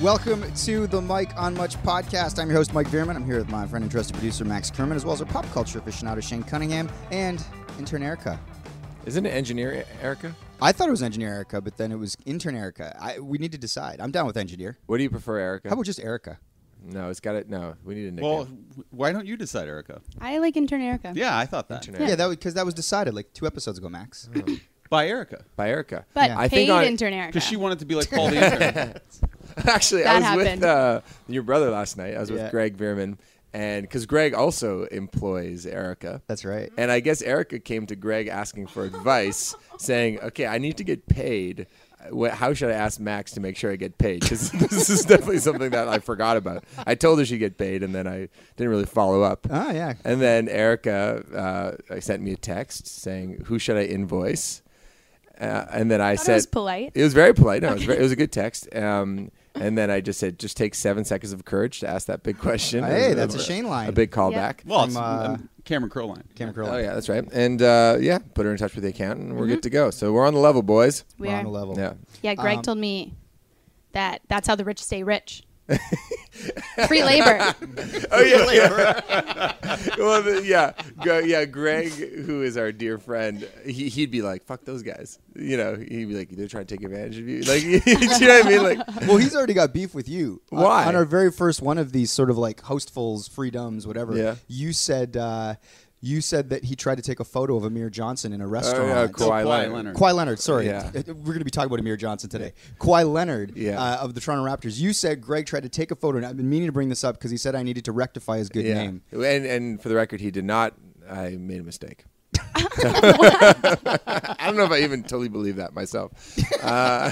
Welcome to the Mike on Much podcast. I'm your host, Mike Veerman. I'm here with my friend and trusted producer, Max Kerman, as well as our pop culture aficionado, Shane Cunningham, and intern Erica. Isn't it engineer Erica? I thought it was engineer Erica, but then it was intern Erica. I, we need to decide. I'm down with engineer. What do you prefer, Erica? How about just Erica? no, it's got it. No, we need a nickname. Well, why don't you decide, Erica? I like intern Erica. Yeah, I thought that. Internet. Yeah, that because that was decided like two episodes ago, Max. By Erica. by Erica. But Yeah. I paid think on- intern Erica. Because she wanted to be like Paul the intern. Actually, That I was happened. with uh, your brother last night. I was Yeah. with Greg Veerman, and because Greg also employs Erica. That's right. And I guess Erica came to Greg asking for advice, saying, "Okay, I need to get paid. Wh- How should I ask Max to make sure I get paid? Because this is definitely something that I forgot about. I told her she'd get paid, and then I didn't really follow up. Oh yeah. And then Erica uh, sent me a text saying, "Who should I invoice?" Uh, and then I thought it said, was polite. It was very polite. No, it was, very, it was a good text. Um, and then I just said, "Just take seven seconds of courage to ask that big question." Hey, It was that's a Shane line. A big callback. Well, From, it's uh, um, Cameron Crowe line. Cameron Curl. Oh yeah, that's right. And uh, yeah, put her in touch with the accountant, and we're Mm-hmm. good to go. So we're on the level, boys. We We're are. on the level. Yeah. Yeah, Greg Um, told me that that's how the rich stay rich. Free labor. Oh yeah, yeah. well, the, yeah, Gre- yeah. Greg, who is our dear friend, he, he'd be like, "Fuck those guys," you know. He'd be like, "They're trying to take advantage of you." Like, do you know what I mean? Like, Well, he's already got beef with you. On- Why? On, our very first one of these sort of like hostfuls, freedoms, whatever. Yeah. You said uh, you said that he tried to take a photo of Amir Johnson in a oh restaurant. yeah, Oh, Kawhi Kawhi Leonard. Leonard. Kawhi Leonard, sorry. Yeah. We're going to be talking about Amir Johnson today. Kawhi Leonard Yeah. uh, of the Toronto Raptors. You said Greg tried to take a photo, and I've been meaning to bring this up because he said I needed to rectify his good Yeah, name. and and for the record, he did not. I made a mistake. I don't know if I even totally believe that myself. Uh,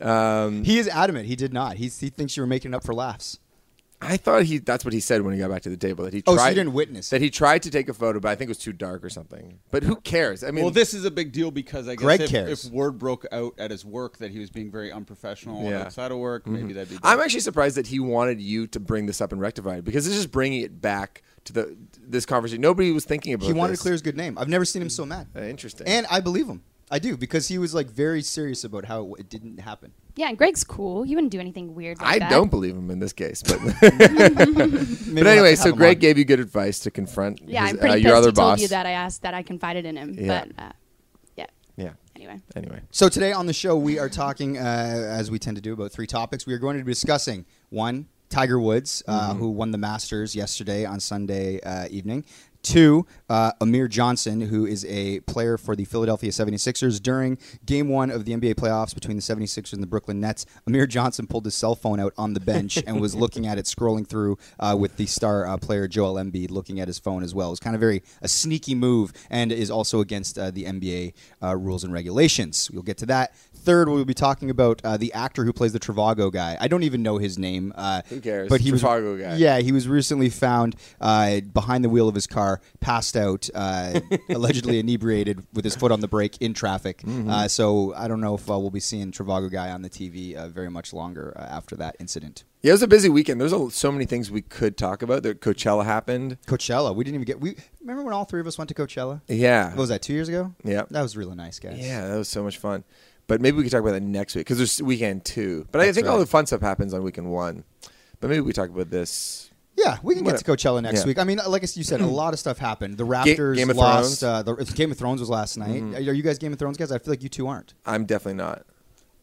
um, He is adamant he did not. He's, he thinks you were making it up for laughs. I thought he that's what he said when he got back to the table that he Oh, tried so you didn't witness that he tried to take a photo, but I think it was too dark or something. But who cares? I mean, Well, this is a big deal because I guess Greg if, cares. if word broke out at his work that he was being very unprofessional Yeah. Mm-hmm. outside of work, maybe that'd be. I'm actually surprised that he wanted you to bring this up and rectify it because this is bringing it back to the this conversation. Nobody was thinking about. He wanted this. to clear his good name. I've never seen him so mad. Uh, interesting. And I believe him. I do because he was like very serious about how it didn't happen. Yeah, and Greg's cool. He wouldn't do anything weird like I that. don't believe him in this case, but but anyway, so Greg on. gave you good advice to confront Yeah, his, I'm pretty uh, pissed your other he told boss. you that I asked that I confided in him. Yeah. But uh, yeah, Yeah. anyway. Anyway, So today on the show, we are talking, uh, as we tend to do, about three topics. We are going to be discussing one, Tiger Woods, uh, Mm-hmm. who won the Masters yesterday on Sunday uh, evening. Two, uh, Amir Johnson, who is a player for the Philadelphia 76ers. During game one of the NBA playoffs between the 76ers and the Brooklyn Nets, Amir Johnson pulled his cell phone out on the bench and was looking at it, scrolling through uh, with the star uh, player Joel Embiid looking at his phone as well. It was kind of very a sneaky move and is also against uh, the NBA uh, rules and regulations. We'll get to that. Third, we'll be talking about uh, the actor who plays the Trivago guy. I don't even know his name. Uh, Who cares? But he Trivago was guy. Yeah, he was recently found uh, behind the wheel of his car, passed out, uh, allegedly inebriated with his foot on the brake in traffic. Mm-hmm. Uh, so I don't know if uh, we'll be seeing Trivago guy on the TV uh, very much longer uh, after that incident. yeah, it was a busy weekend. There's a, so many things we could talk about. That Coachella happened. Coachella, we didn't even get. We remember when all three of us went to Coachella? Yeah, What was that? Two years ago? Yeah. that was really nice, guys. Yeah, that was so much fun. But maybe we could talk about that next week because there's weekend two. But I That's think all the fun stuff happens on weekend one. But maybe we talk about this. Yeah, we can get to Coachella next yeah. week. I mean, like you said, a lot of stuff happened. The Raptors Game lost. Mm-hmm. Uh, the Game of Thrones was last night. Are you guys Game of Thrones guys? I feel like you two aren't. I'm definitely not.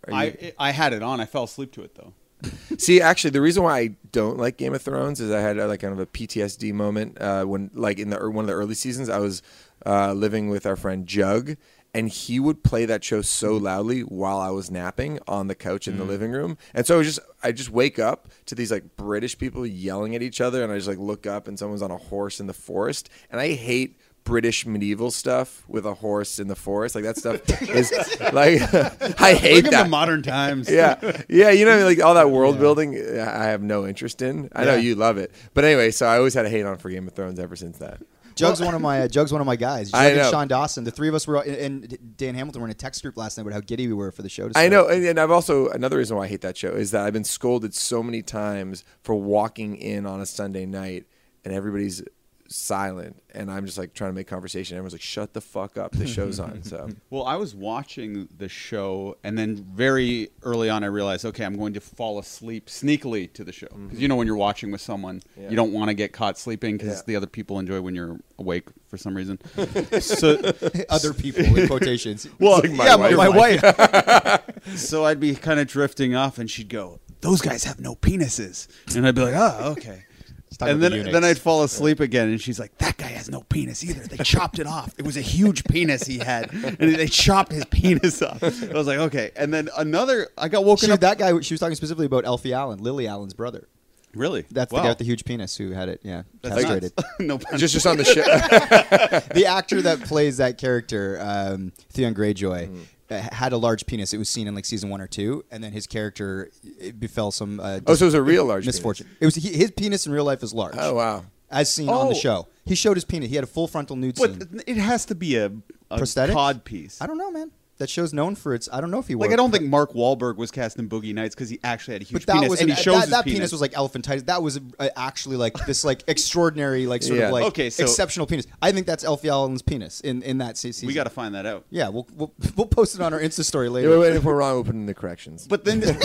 Are you- I I had it on. I fell asleep to it though. See, actually, the reason why I don't like Game of Thrones is I had uh, like kind of a PTSD moment uh, when, like, in the er- one of the early seasons, I was uh, living with our friend Jug, and he would play that show so mm-hmm. loudly while I was napping on the couch in the mm-hmm. living room, and so I just I just wake up to these like British people yelling at each other, and I just like look up, and someone's on a horse in the forest, and I hate. British medieval stuff with a horse in the forest, like that stuff is like I hate Look that. the modern times. yeah, yeah. You know, like all that world building, uh, I have no interest in. I know you love it, but anyway. So I always had a hate on for Game of Thrones ever since that. Jug's one of my uh, Jug's one of my guys. Jug I and know. Sean Dawson. The three of us were, and Dan Hamilton were in a text group last night about how giddy we were for the show. To I know, and, and I've also another reason why I hate that show is that I've been scolded so many times for walking in on a Sunday night and everybody's silent, and I'm just like trying to make conversation. Everyone's like, "Shut the fuck up! The show's on." So Well, I was watching the show, and then very early on, I realized, okay, I'm going to fall asleep sneakily to the show mm-hmm. because you know when you're watching with someone, Yeah. you don't want to get caught sleeping because Yeah. the other people enjoy when you're awake for some reason. so, Other people in quotations. well, like my yeah, wife. my, wife. so I'd be kind of drifting off, and she'd go, "Those guys have no penises," and I'd be like, "Oh, okay." Talking And then, the then. I'd fall asleep again, and she's like, "That guy has no penis either. They chopped it off. It was a huge penis he had, and they chopped his penis off." I was like, "Okay." And then another, I got woken She, up. that guy. She was talking specifically about Alfie Allen, Lily Allen's brother. really? That's Wow. the guy with the huge penis who had it. Yeah, That's castrated. nuts. no, pun just just on the show. the actor that plays that character, um, Theon Greyjoy, uh, had a large penis. It was seen in like season one or two, and then his character it befell some. Uh, oh, so it was a real large penis. misfortune. It was he, his penis in real life is large. Oh wow. as seen on the Oh. show. He showed his penis. He had a full frontal nude But scene. it has to be a, a Prosthetic? cod piece. I don't know, man. That show's known for its. I don't know if he was. Like I don't think Mark Wahlberg was cast in Boogie Nights because he actually had a huge But that penis, was and an- he shows that, his that penis. penis was like elephantitis. That was uh, actually like this like extraordinary like sort Yeah. of like Okay, so- exceptional penis. I think that's Alfie Allen's penis in in that se- season. we got to find that out. Yeah, we'll, we'll we'll post it on our Insta story Yeah, later. wait, wait, if we're wrong, we'll put in the corrections. But then,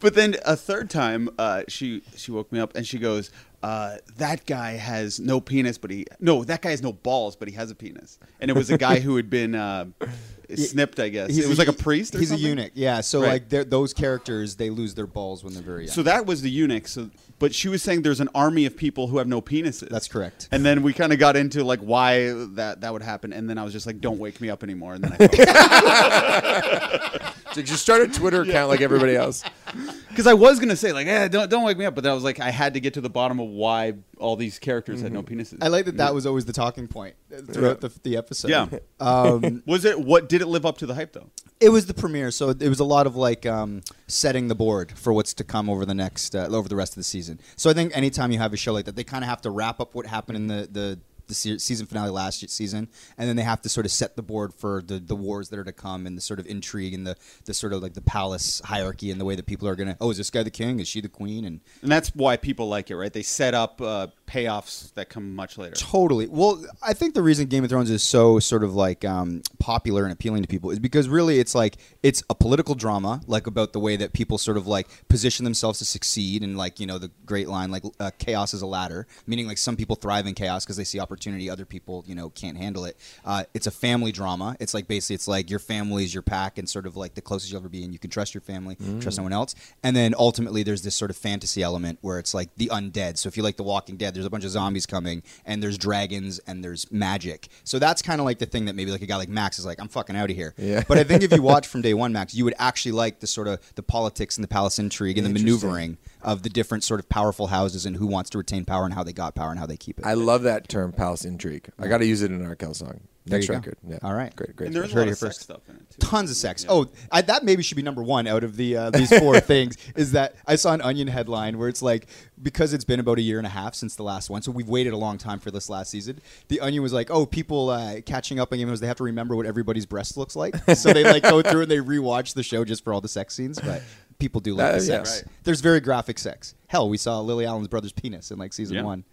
but then a third time, uh, she she woke me up and she goes, uh, "That guy has no penis, but he no, that guy has no balls, but he has a penis." And it was a guy who had been uh, snipped, I guess. He's it was like a priest. Or he's something? a eunuch. Yeah, so Right. like those characters, they lose their balls when they're very young. So that was the eunuch. So, but she was saying there's an army of people who have no penises. That's correct. And then we kind of got into like why that that would happen, and then I was just like, "Don't wake me up anymore." And then I, just start a Twitter account like everybody else. because I was gonna say like, "Eh, don't don't wake me up," but then I was like, I had to get to the bottom of why all these characters had no penises. I like that that was always the talking point throughout the, the episode. Yeah. Um, Was it what did it live up to the hype though? it was the premiere, so it was a lot of like um, setting the board for what's to come over the next uh, over the rest of the season. So I think anytime you have a show like that, they kind of have to wrap up what happened in the the. The se- season finale last season, and then they have to sort of set the board for the, the wars that are to come, and the sort of intrigue, and the, the sort of like the palace hierarchy, and the way that people are gonna. Oh, is this guy the king? Is she the queen? And And that's why people like it, right? They set up uh, payoffs that come much later. Totally. Well, I think the reason Game of Thrones is so sort of like um, popular and appealing to people is because really it's like it's a political drama, like about the way that people sort of like position themselves to succeed, and like you know the great line like uh, chaos is a ladder, meaning like some people thrive in chaos because they see opportunity, other people you know can't handle it. Uh, it's a family drama. It's like basically it's like your family is your pack, and sort of like the closest you'll ever be, and you can trust your family, trust no one else. And then ultimately there's this sort of fantasy element where it's like the undead. So if you like The Walking Dead, there's a bunch of zombies coming, and there's dragons, and there's magic. So that's kind of like the thing that maybe like a guy like Max is like, I'm fucking out of here. Yeah. But I think if you watch from day one, Max, you would actually like the sort of the politics and the palace intrigue and the maneuvering of the different sort of powerful houses and who wants to retain power and how they got power and how they keep it. I love that term, palace intrigue. I got to use it in Arkells song. There Next you go. record. Yeah. All right. Great, great. And there's a lot of sex first. stuff in it too. Tons of sex. Yeah. Oh, I, that maybe should be number one out of the uh, these four things. Is that I saw an Onion headline where it's like because it's been about a year and a half since the last one, so we've waited a long time for this last season. The Onion was like, oh, people uh, catching up on Game of Thrones, they have to remember what everybody's breast looks like, so they like go through and they rewatch the show just for all the sex scenes. But people do like Uh, the yeah. sex. Right. There's very graphic sex. Hell, we saw Lily Allen's brother's penis in like season Yeah. one.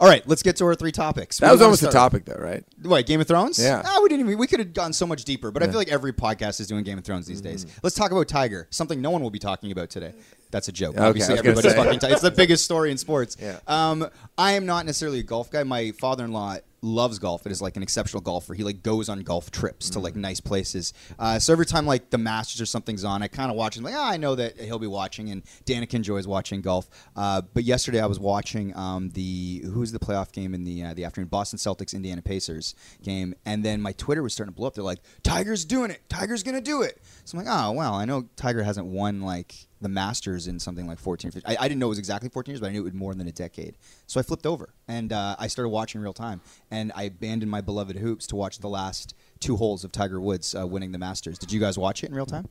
All right, let's get to our three topics. that Where was do you wanna almost the start? topic, though, right? What Game of Thrones? Yeah. Ah, we didn't even. We could have gone so much deeper, but I feel like every podcast is doing Game of Thrones these days. Let's talk about Tiger. Something no one will be talking about today. That's a joke. Okay, Obviously, everybody's say. fucking. Ti- it's the biggest story in sports. Yeah. Um, I am not necessarily a golf guy. My father-in-law loves golf. It is like an exceptional golfer. He like goes on golf trips to like nice places. Uh, so every time like the Masters or something's on, I kind of watch. I'm like, ah, I know that he'll be watching, and Danica enjoys watching golf. Uh, but yesterday I was watching um, the who's the playoff game in the uh, the afternoon Boston Celtics Indiana Pacers game, and then my Twitter was starting to blow up. They're like, Tiger's doing it. Tiger's gonna do it. So I'm like, oh wow, I know Tiger hasn't won like the Masters in something like 14 or 15. I, I didn't know it was exactly 14 years, but I knew it was more than a decade. So I flipped over and uh, I started watching real time. And I abandoned my beloved hoops to watch the last two holes of Tiger Woods uh, winning the Masters. Did you guys watch it in real time?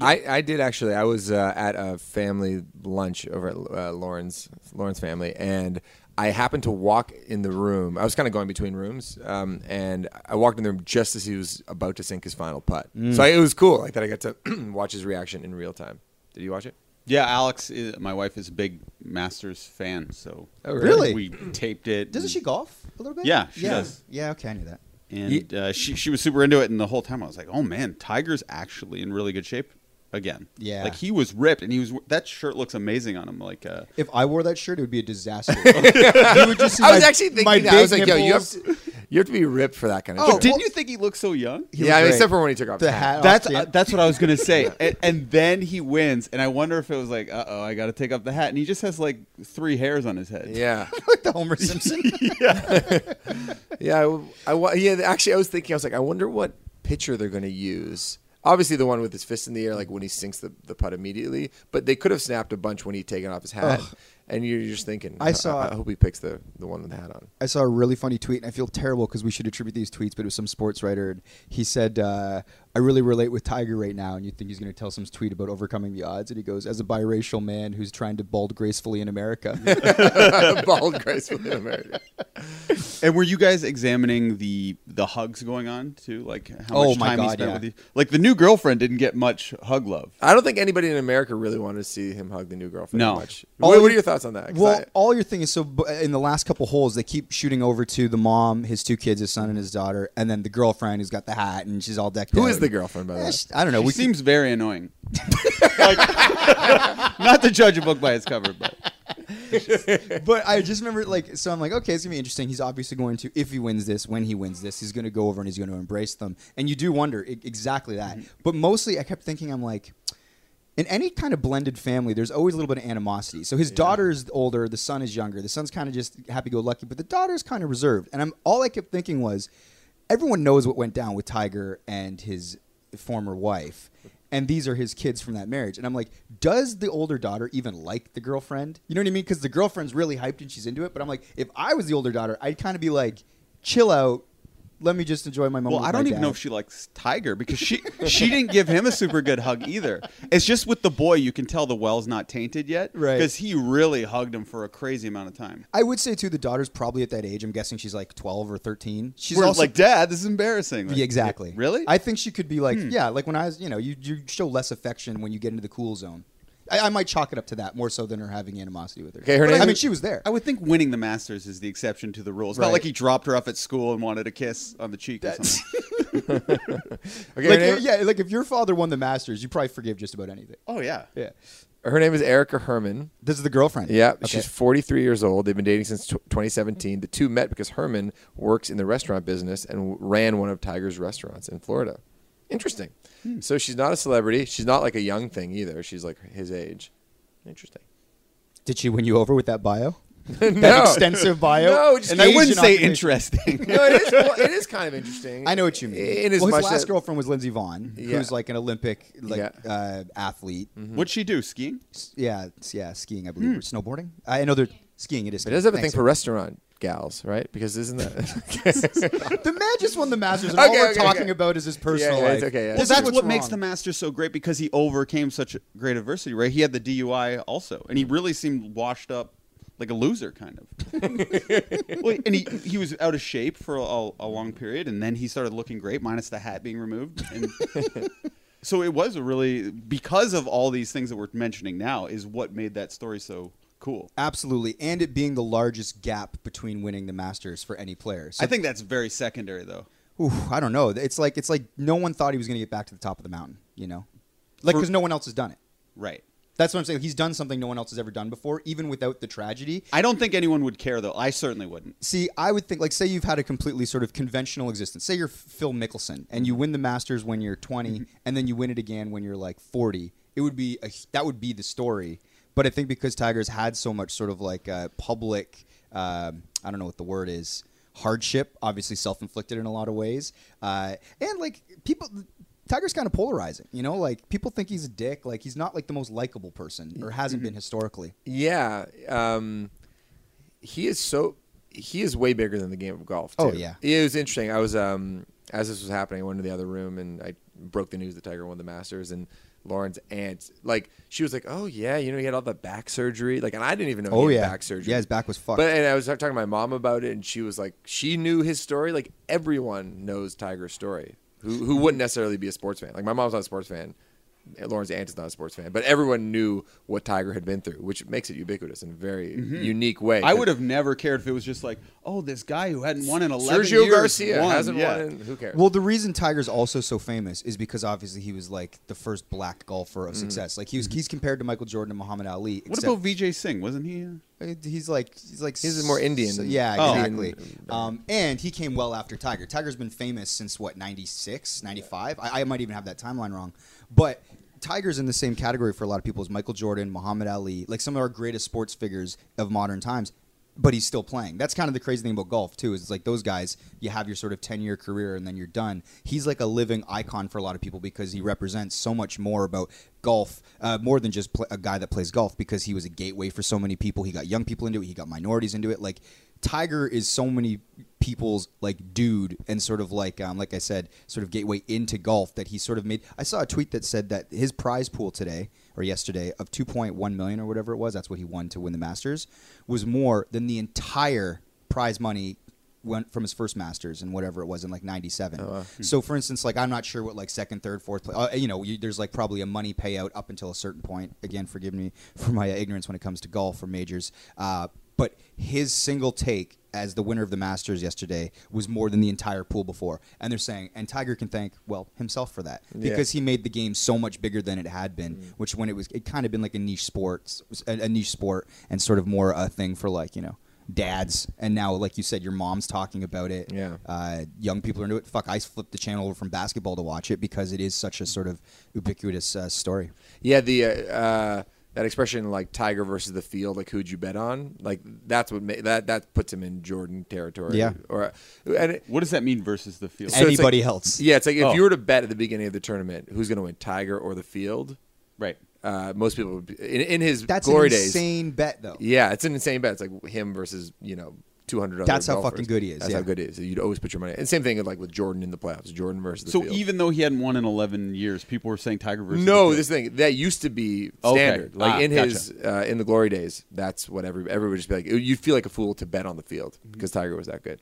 I, I did actually. I was uh, at a family lunch over at uh, Lauren's Lauren's family, and I happened to walk in the room. I was kind of going between rooms, um, and I walked in the room just as he was about to sink his final putt. So I, it was cool, like that. I got to watch his reaction in real time. Did you watch it? Yeah, Alex, is, my wife is a big Masters fan, so Oh, really? we taped it. Doesn't she golf a little bit? Yeah, she yeah. does. Yeah, okay, I knew that. And uh, she she was super into it, and the whole time I was like, "Oh man, Tiger's actually in really good shape again." Yeah. like he was ripped, and he was that shirt looks amazing on him. Like, uh, If I wore that shirt, it would be a disaster. you would just see I was actually thinking my that. I was big like, yo, you have, to, you have to be ripped for that kind of Oh, shit. didn't well- you think he looked so young? He yeah, I looked mean, except for when he took off The hat. hat. That's uh, that's what I was gonna say, and, and then he wins, and I wonder if it was like, uh oh, I got to take off the hat, and he just has like three hairs on his head. Yeah, like the Homer Simpson. yeah, I, I yeah. Actually, I was thinking, I was like, I wonder what pitcher they're going to use. Obviously, the one with his fist in the air, like when he sinks the, the putt immediately. But they could have snapped a bunch when he'd taken off his hat. Ugh. And you're just thinking, I saw- I, hope he picks the, the one with the hat on. I saw a really funny tweet, and I feel terrible because we should attribute these tweets, but it was some sports writer. And he said, uh, "I really relate with Tiger right now." And you think he's going to tell some tweet about overcoming the odds, and he goes, "As a biracial man who's trying to bald gracefully in America." Bald gracefully in America. And were you guys examining the the hugs going on too? Like how Oh much my time he spent yeah. with you? Like the new girlfriend didn't get much hug love. I don't think anybody in America really wanted to see him hug the new girlfriend No. much. All What, what are your thoughts on that? Well, I- all you're thinking is so in the last couple holes, they keep shooting over to the mom, his two kids, his son and his daughter, and then the girlfriend who's got the hat and she's all decked who out. is the girlfriend, by the Eh, way? I don't know. She we could- seems very annoying. Like, not to judge a book by its cover, but. But I just remember like so I'm like okay it's gonna be interesting. He's obviously going to if he wins this when he wins this he's gonna go over and he's gonna embrace them. And you do wonder I- exactly that. But mostly I kept thinking I'm like in any kind of blended family there's always a little bit of animosity. So his daughter is older the son is younger the son's kind of just happy-go-lucky but the daughter's kind of reserved. And I'm all I kept thinking was everyone knows what went down with Tiger and his former wife and these are his kids from that marriage. And I'm like, does the older daughter even like the girlfriend? You know what I mean? Because the girlfriend's really hyped and she's into it. But I'm like, if I was the older daughter, I'd kind of be like, chill out. Let me just enjoy my moment. well, I don't even know if she likes Tiger because she she didn't give him a super good hug either. It's just with the boy you can tell the well's not tainted yet, Right. Because he really hugged him for a crazy amount of time. I would say too, the daughter's probably at that age. I'm guessing she's like 12 or 13. She's also like, Dad, this is embarrassing. Like, Yeah, exactly. Really? I think she could be like, Hmm. yeah, like when I was, you know, you, you show less affection when you get into the cool zone. I, I might chalk it up to that more so than her having animosity with her. Okay, her name I mean, she was there. I would think winning the Masters is the exception to the rules. It's Right. Not like he dropped her off at school and wanted a kiss on the cheek or something. Okay, like, name, yeah, like if your father won the Masters, you probably forgive just about anything. Oh yeah. Yeah. her name is Erica Herman. This is the girlfriend. Yeah, Okay. she's 43 years old. They've been dating since tw 2017. The two met because Herman works in the restaurant business and w- ran one of Tiger's restaurants in Florida. Interesting. Hmm. So she's not a celebrity. She's not like a young thing either. She's like his age. Interesting. Did she win you over with that bio? no. That extensive bio. No, just- And I wouldn't say interesting. no, it is. Well, it is kind of interesting. I know what you mean. In as well, his much last that- girlfriend was Lindsey Vonn, Yeah. who's like an Olympic like Yeah. uh, athlete. What'd she do? Skiing? S- Yeah, yeah, skiing, I believe, or snowboarding. I know they're skiing. It is. It does have a thing Thanks, for restaurant gals, right? Because isn't that? the man just won the Masters, and all Okay, we're okay, talking okay. about is his personal yeah, life. it's okay, yeah. Well, This is that's what's what makes wrong. the Masters so great because he overcame such great adversity, right? He had the DUI also, and he mm. really seemed washed up like a loser, kind of. well, and he he was out of shape for a, a long period, and then he started looking great, minus the hat being removed. And so it was a really because of all these things that we're mentioning now is what made that story so cool. Absolutely, and it being the largest gap between winning the Masters for any player. So, I think that's very secondary, though. ooh, I don't know. It's like it's like no one thought he was going to get back to the top of the mountain. You know, like because no one else has done it. Right. That's what I'm saying. He's done something no one else has ever done before, even without the tragedy. I don't think anyone would care, though. I certainly wouldn't. See, I would think, like, say you've had a completely sort of conventional existence. Say you're Phil Mickelson, and you mm-hmm. win the Masters when you're 20, mm-hmm. and then you win it again when you're like 40. It would be a, that would be the story. But I think because Tiger's had so much sort of like uh, public, um, I don't know what the word is, hardship, obviously self-inflicted in a lot of ways, uh, and like people. Tiger's kind of polarizing, you know. Like people think he's a dick. Like he's not like the most likable person, or hasn't been historically. Yeah, um, he is so he is way bigger than the game of golf. Oh, yeah. it was interesting. I was um, as this was happening, I went to the other room and I broke the news that Tiger won the Masters and. Lauren's aunt, like she was like, "Oh yeah, you know he had all the back surgery, like, and I didn't even know Oh he had yeah, back surgery. yeah, his back was fucked. But and I was talking to my mom about it, and she was like, she knew his story. Like everyone knows Tiger's story. Who who wouldn't necessarily be a sports fan? Like my mom's not a sports fan, Lauren's aunt is not a sports fan, but everyone knew what Tiger had been through, which makes it ubiquitous in a very unique way. Mm-hmm. I would have never cared if it was just like, oh, this guy who hadn't won in eleven Sergio years Garcia won. hasn't yeah. won. In, who cares? Well, the reason Tiger's also so famous is because obviously he was like the first black golfer of success. Like he was, he's compared to Michael Jordan and Muhammad Ali. Mm-hmm. What about Vijay Singh? Wasn't he? uh, He's like he's like He's more Indian so- than- yeah, Oh. exactly. Um, and he came well after Tiger. Tiger's been famous since what 96, 95? I, I might even have that timeline wrong, but. Tiger's in the same category for a lot of people as Michael Jordan, Muhammad Ali, like some of our greatest sports figures of modern times. But he's still playing. That's kind of the crazy thing about golf too. Is it's like those guys, you have your sort of ten year career and then you're done. He's like a living icon for a lot of people because he represents so much more about golf, uh, more than just a guy that plays golf. Because he was a gateway for so many people. He got young people into it. He got minorities into it. Like Tiger is so many people's like dude and sort of like um, like I said, sort of gateway into golf that he sort of made. I saw a tweet that said that his prize pool today or yesterday of 2.1 million or whatever it was, that's what he won to win the Masters, was more than the entire prize money went from his first Masters and whatever it was in like '97. So, for instance, like I'm not sure what like second, third, fourth, place. Uh, you know, you, there's like probably a money payout up until a certain point. Again, forgive me for my ignorance when it comes to golf or majors. Uh, but his single take as the winner of the Masters yesterday was more than the entire pool before. And they're saying, and Tiger can thank well himself for that Yeah. because he made the game so much bigger than it had been. Mm. Which when it was, it kind of been like a niche sports, a, a niche sport, and sort of more a thing for like you know dads. And now, like you said, your mom's talking about it. Yeah. Uh, young people are into it. Fuck, I flipped the channel over from basketball to watch it because it is such a sort of ubiquitous uh, story. Yeah, the uh, uh, that expression like Tiger versus the field, like who'd you bet on? Like that's what ma- that that puts him in Jordan territory. Yeah. Or and it, What does that mean versus the field? So Anybody like- else? yeah, it's like if Oh. you were to bet at the beginning of the tournament, who's going to win, Tiger or the field? right. Uh, most people would be, in, in his That's glory an days. insane bet, though. Yeah, it's an insane bet. It's like him versus you know. 200 other That's how golfers. fucking good he is, That's yeah. how good he is. You'd always put your money. And same thing like with Jordan in the playoffs. Jordan versus the So field. even though he hadn't won in 11 years, people were saying Tiger versus. No, the this thing that used to be Okay. standard. Like Ah, in gotcha. his uh, in the glory days, that's what every everybody would just be like. You'd feel like a fool to bet on the field Mm-hmm. because Tiger was that good.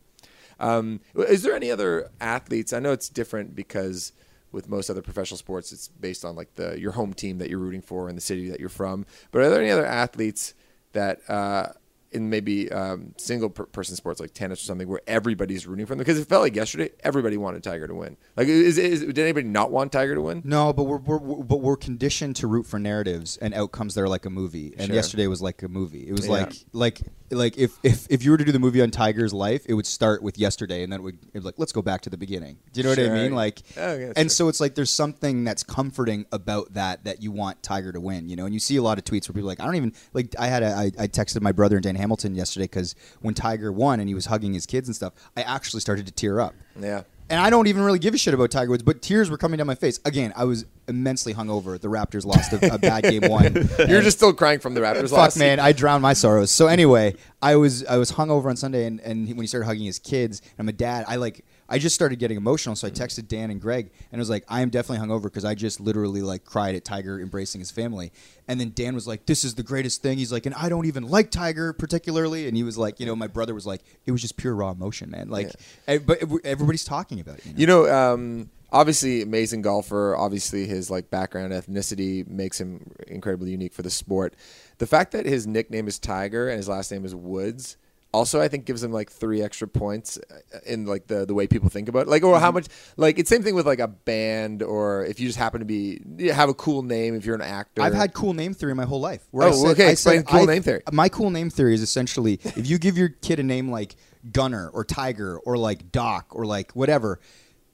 Um, is there any other athletes? I know it's different because with most other professional sports, it's based on like the your home team that you're rooting for and the city that you're from. But are there any other athletes that uh, in maybe um, single per- person sports like tennis or something where everybody's rooting for them? Because it felt like yesterday everybody wanted Tiger to win. Like, is, is did anybody not want Tiger to win? No, but we're, we're, we're but we're conditioned to root for narratives and outcomes that are like a movie. And Sure. yesterday was like a movie. It was Yeah. like like like if, if if you were to do the movie on Tiger's life, it would start with yesterday, and then it would it'd be like let's go back to the beginning. Do you know what Sure. I mean? Like, Oh, yeah, and sure. so it's like there's something that's comforting about that that you want Tiger to win. You know, and you see a lot of tweets where people are like I don't even like. I had a I, I texted my brother and Dan Hamilton yesterday because when Tiger won and he was hugging his kids and stuff, I actually started to tear up. Yeah. And I don't even really give a shit about Tiger Woods, but tears were coming down my face. Again, I was immensely hungover. The Raptors lost a, a bad game one. You're just still crying from the Raptors Fuck loss. man, I drowned my sorrows. So anyway, I was I was hungover on Sunday, and, and when he started hugging his kids, and I'm a dad. I like I just started getting emotional, so I texted Dan and Greg, and I was like, I am definitely hungover because I just literally like cried at Tiger embracing his family, and then Dan was like, This is the greatest thing. He's like, and I don't even like Tiger particularly, and he was like, you know, my brother was like, it was just pure raw emotion, man. Like, ev- but everybody's talking about it. You know? You know, um, obviously amazing golfer. Obviously, his like background, ethnicity makes him incredibly unique for the sport. The fact that his nickname is Tiger and his last name is Woods. Also, I think gives him like three extra points uh, in like the the way people think about it. Like, or Mm-hmm. how much like it's same thing with like a band, or if you just happen to be you have a cool name if you're an actor. I've had cool name theory my whole life. Where Oh, I said, okay, I explain said cool I- name theory. My cool name theory is essentially if you give your kid a name like Gunner or Tiger or like Doc or like whatever,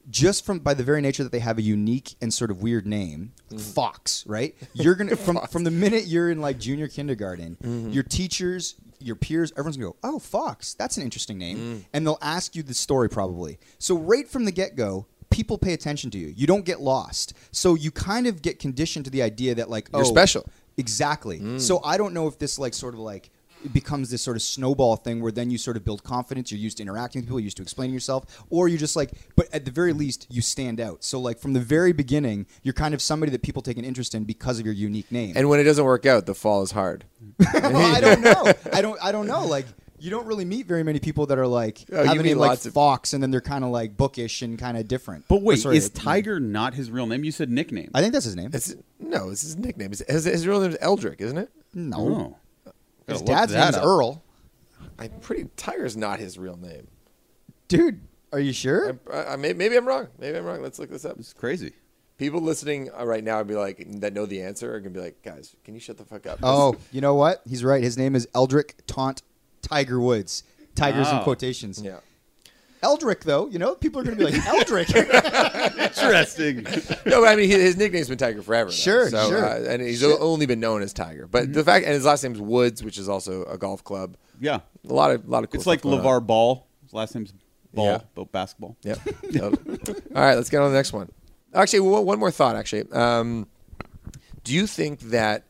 just from by the very nature that they have a unique and sort of weird name, Mm-hmm. Fox, right? You're gonna from from the minute you're in like junior kindergarten, Mm-hmm. your teachers, your peers, everyone's gonna go, "Oh, Fox, that's an interesting name," Mm. and they'll ask you the story probably. So right from the get go. People pay attention to you. You don't get lost. So you kind of get conditioned to the idea that like, You're oh, special. Exactly. So I don't know if this like sort of like it becomes this sort of snowball thing where then you sort of build confidence. You're used to interacting with people. You're used to explaining yourself, or you're just like. But at the very least, you stand out. So like from the very beginning, you're kind of somebody that people take an interest in because of your unique name. and when it doesn't work out, the fall is hard. well, I don't know. I don't. I don't know. Like. You don't really meet very many people that are like Oh, you have a like lots of- Fox, and then they're kind of like bookish and kind of different. But wait, sorry, is Tiger not his real name? You said nickname. I think that's his name. It's No, it's his nickname. His, his, his real name is Eldrick, isn't it? No, Oh. His dad's that name is up. Earl. I'm pretty. Tiger's not his real name. Dude, are you sure? I, I, may- maybe I'm wrong. Maybe I'm wrong. Let's look this up. It's crazy. People listening uh, right now would be like that know the answer are gonna be like, guys, can you shut the fuck up? Oh, you know what? He's right. His name is Eldrick Tont Tiger Woods. Tigers in quotations. yeah. Eldrick, though, you know, people are going to be like, Eldrick. Interesting. No, but I mean, his, his nickname's been Tiger forever. though. Sure, so, sure. Uh, and he's Shit. o- only been known as Tiger. But the fact, and his last name's Woods, which is also a golf club. yeah. A lot of, a lot of cool It's like stuff on. LaVar Ball. His last name's Ball, Yeah. about basketball. Yep. Yep. All right, let's get on to the next one. Actually, one, one more thought. Actually, um, do you think that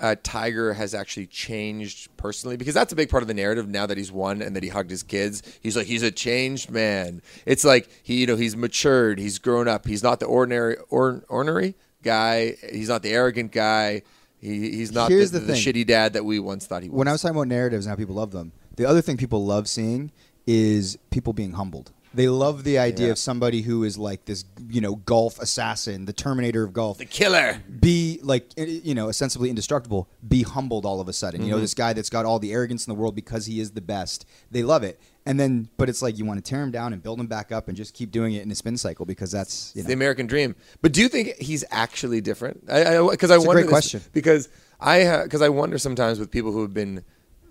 uh, Tiger has actually changed personally? Because that's a big part of the narrative now that he's won and that he hugged his kids. He's like he's a changed man. It's like he, you know, he's matured. He's grown up. He's not the ordinary, or, ornery guy. He's not the arrogant guy. He, he's not Here's the, the the, shitty dad that we once thought he was. when I was talking about narratives and how people love them, the other thing people love seeing is people being humbled. They love the idea Yeah. of somebody who is like this, you know, golf assassin, the Terminator of golf. the killer. be like eh, you know ostensibly indestructible be humbled all of a sudden Mm-hmm. you know this guy that's got all the arrogance in the world because he is the best they love it and then but it's like you want to tear him down and build him back up and just keep doing it in a spin cycle because that's you know, the American dream. But do you think he's actually different? I because I, It's a wonder great this- question. because I because I wonder sometimes with people who have been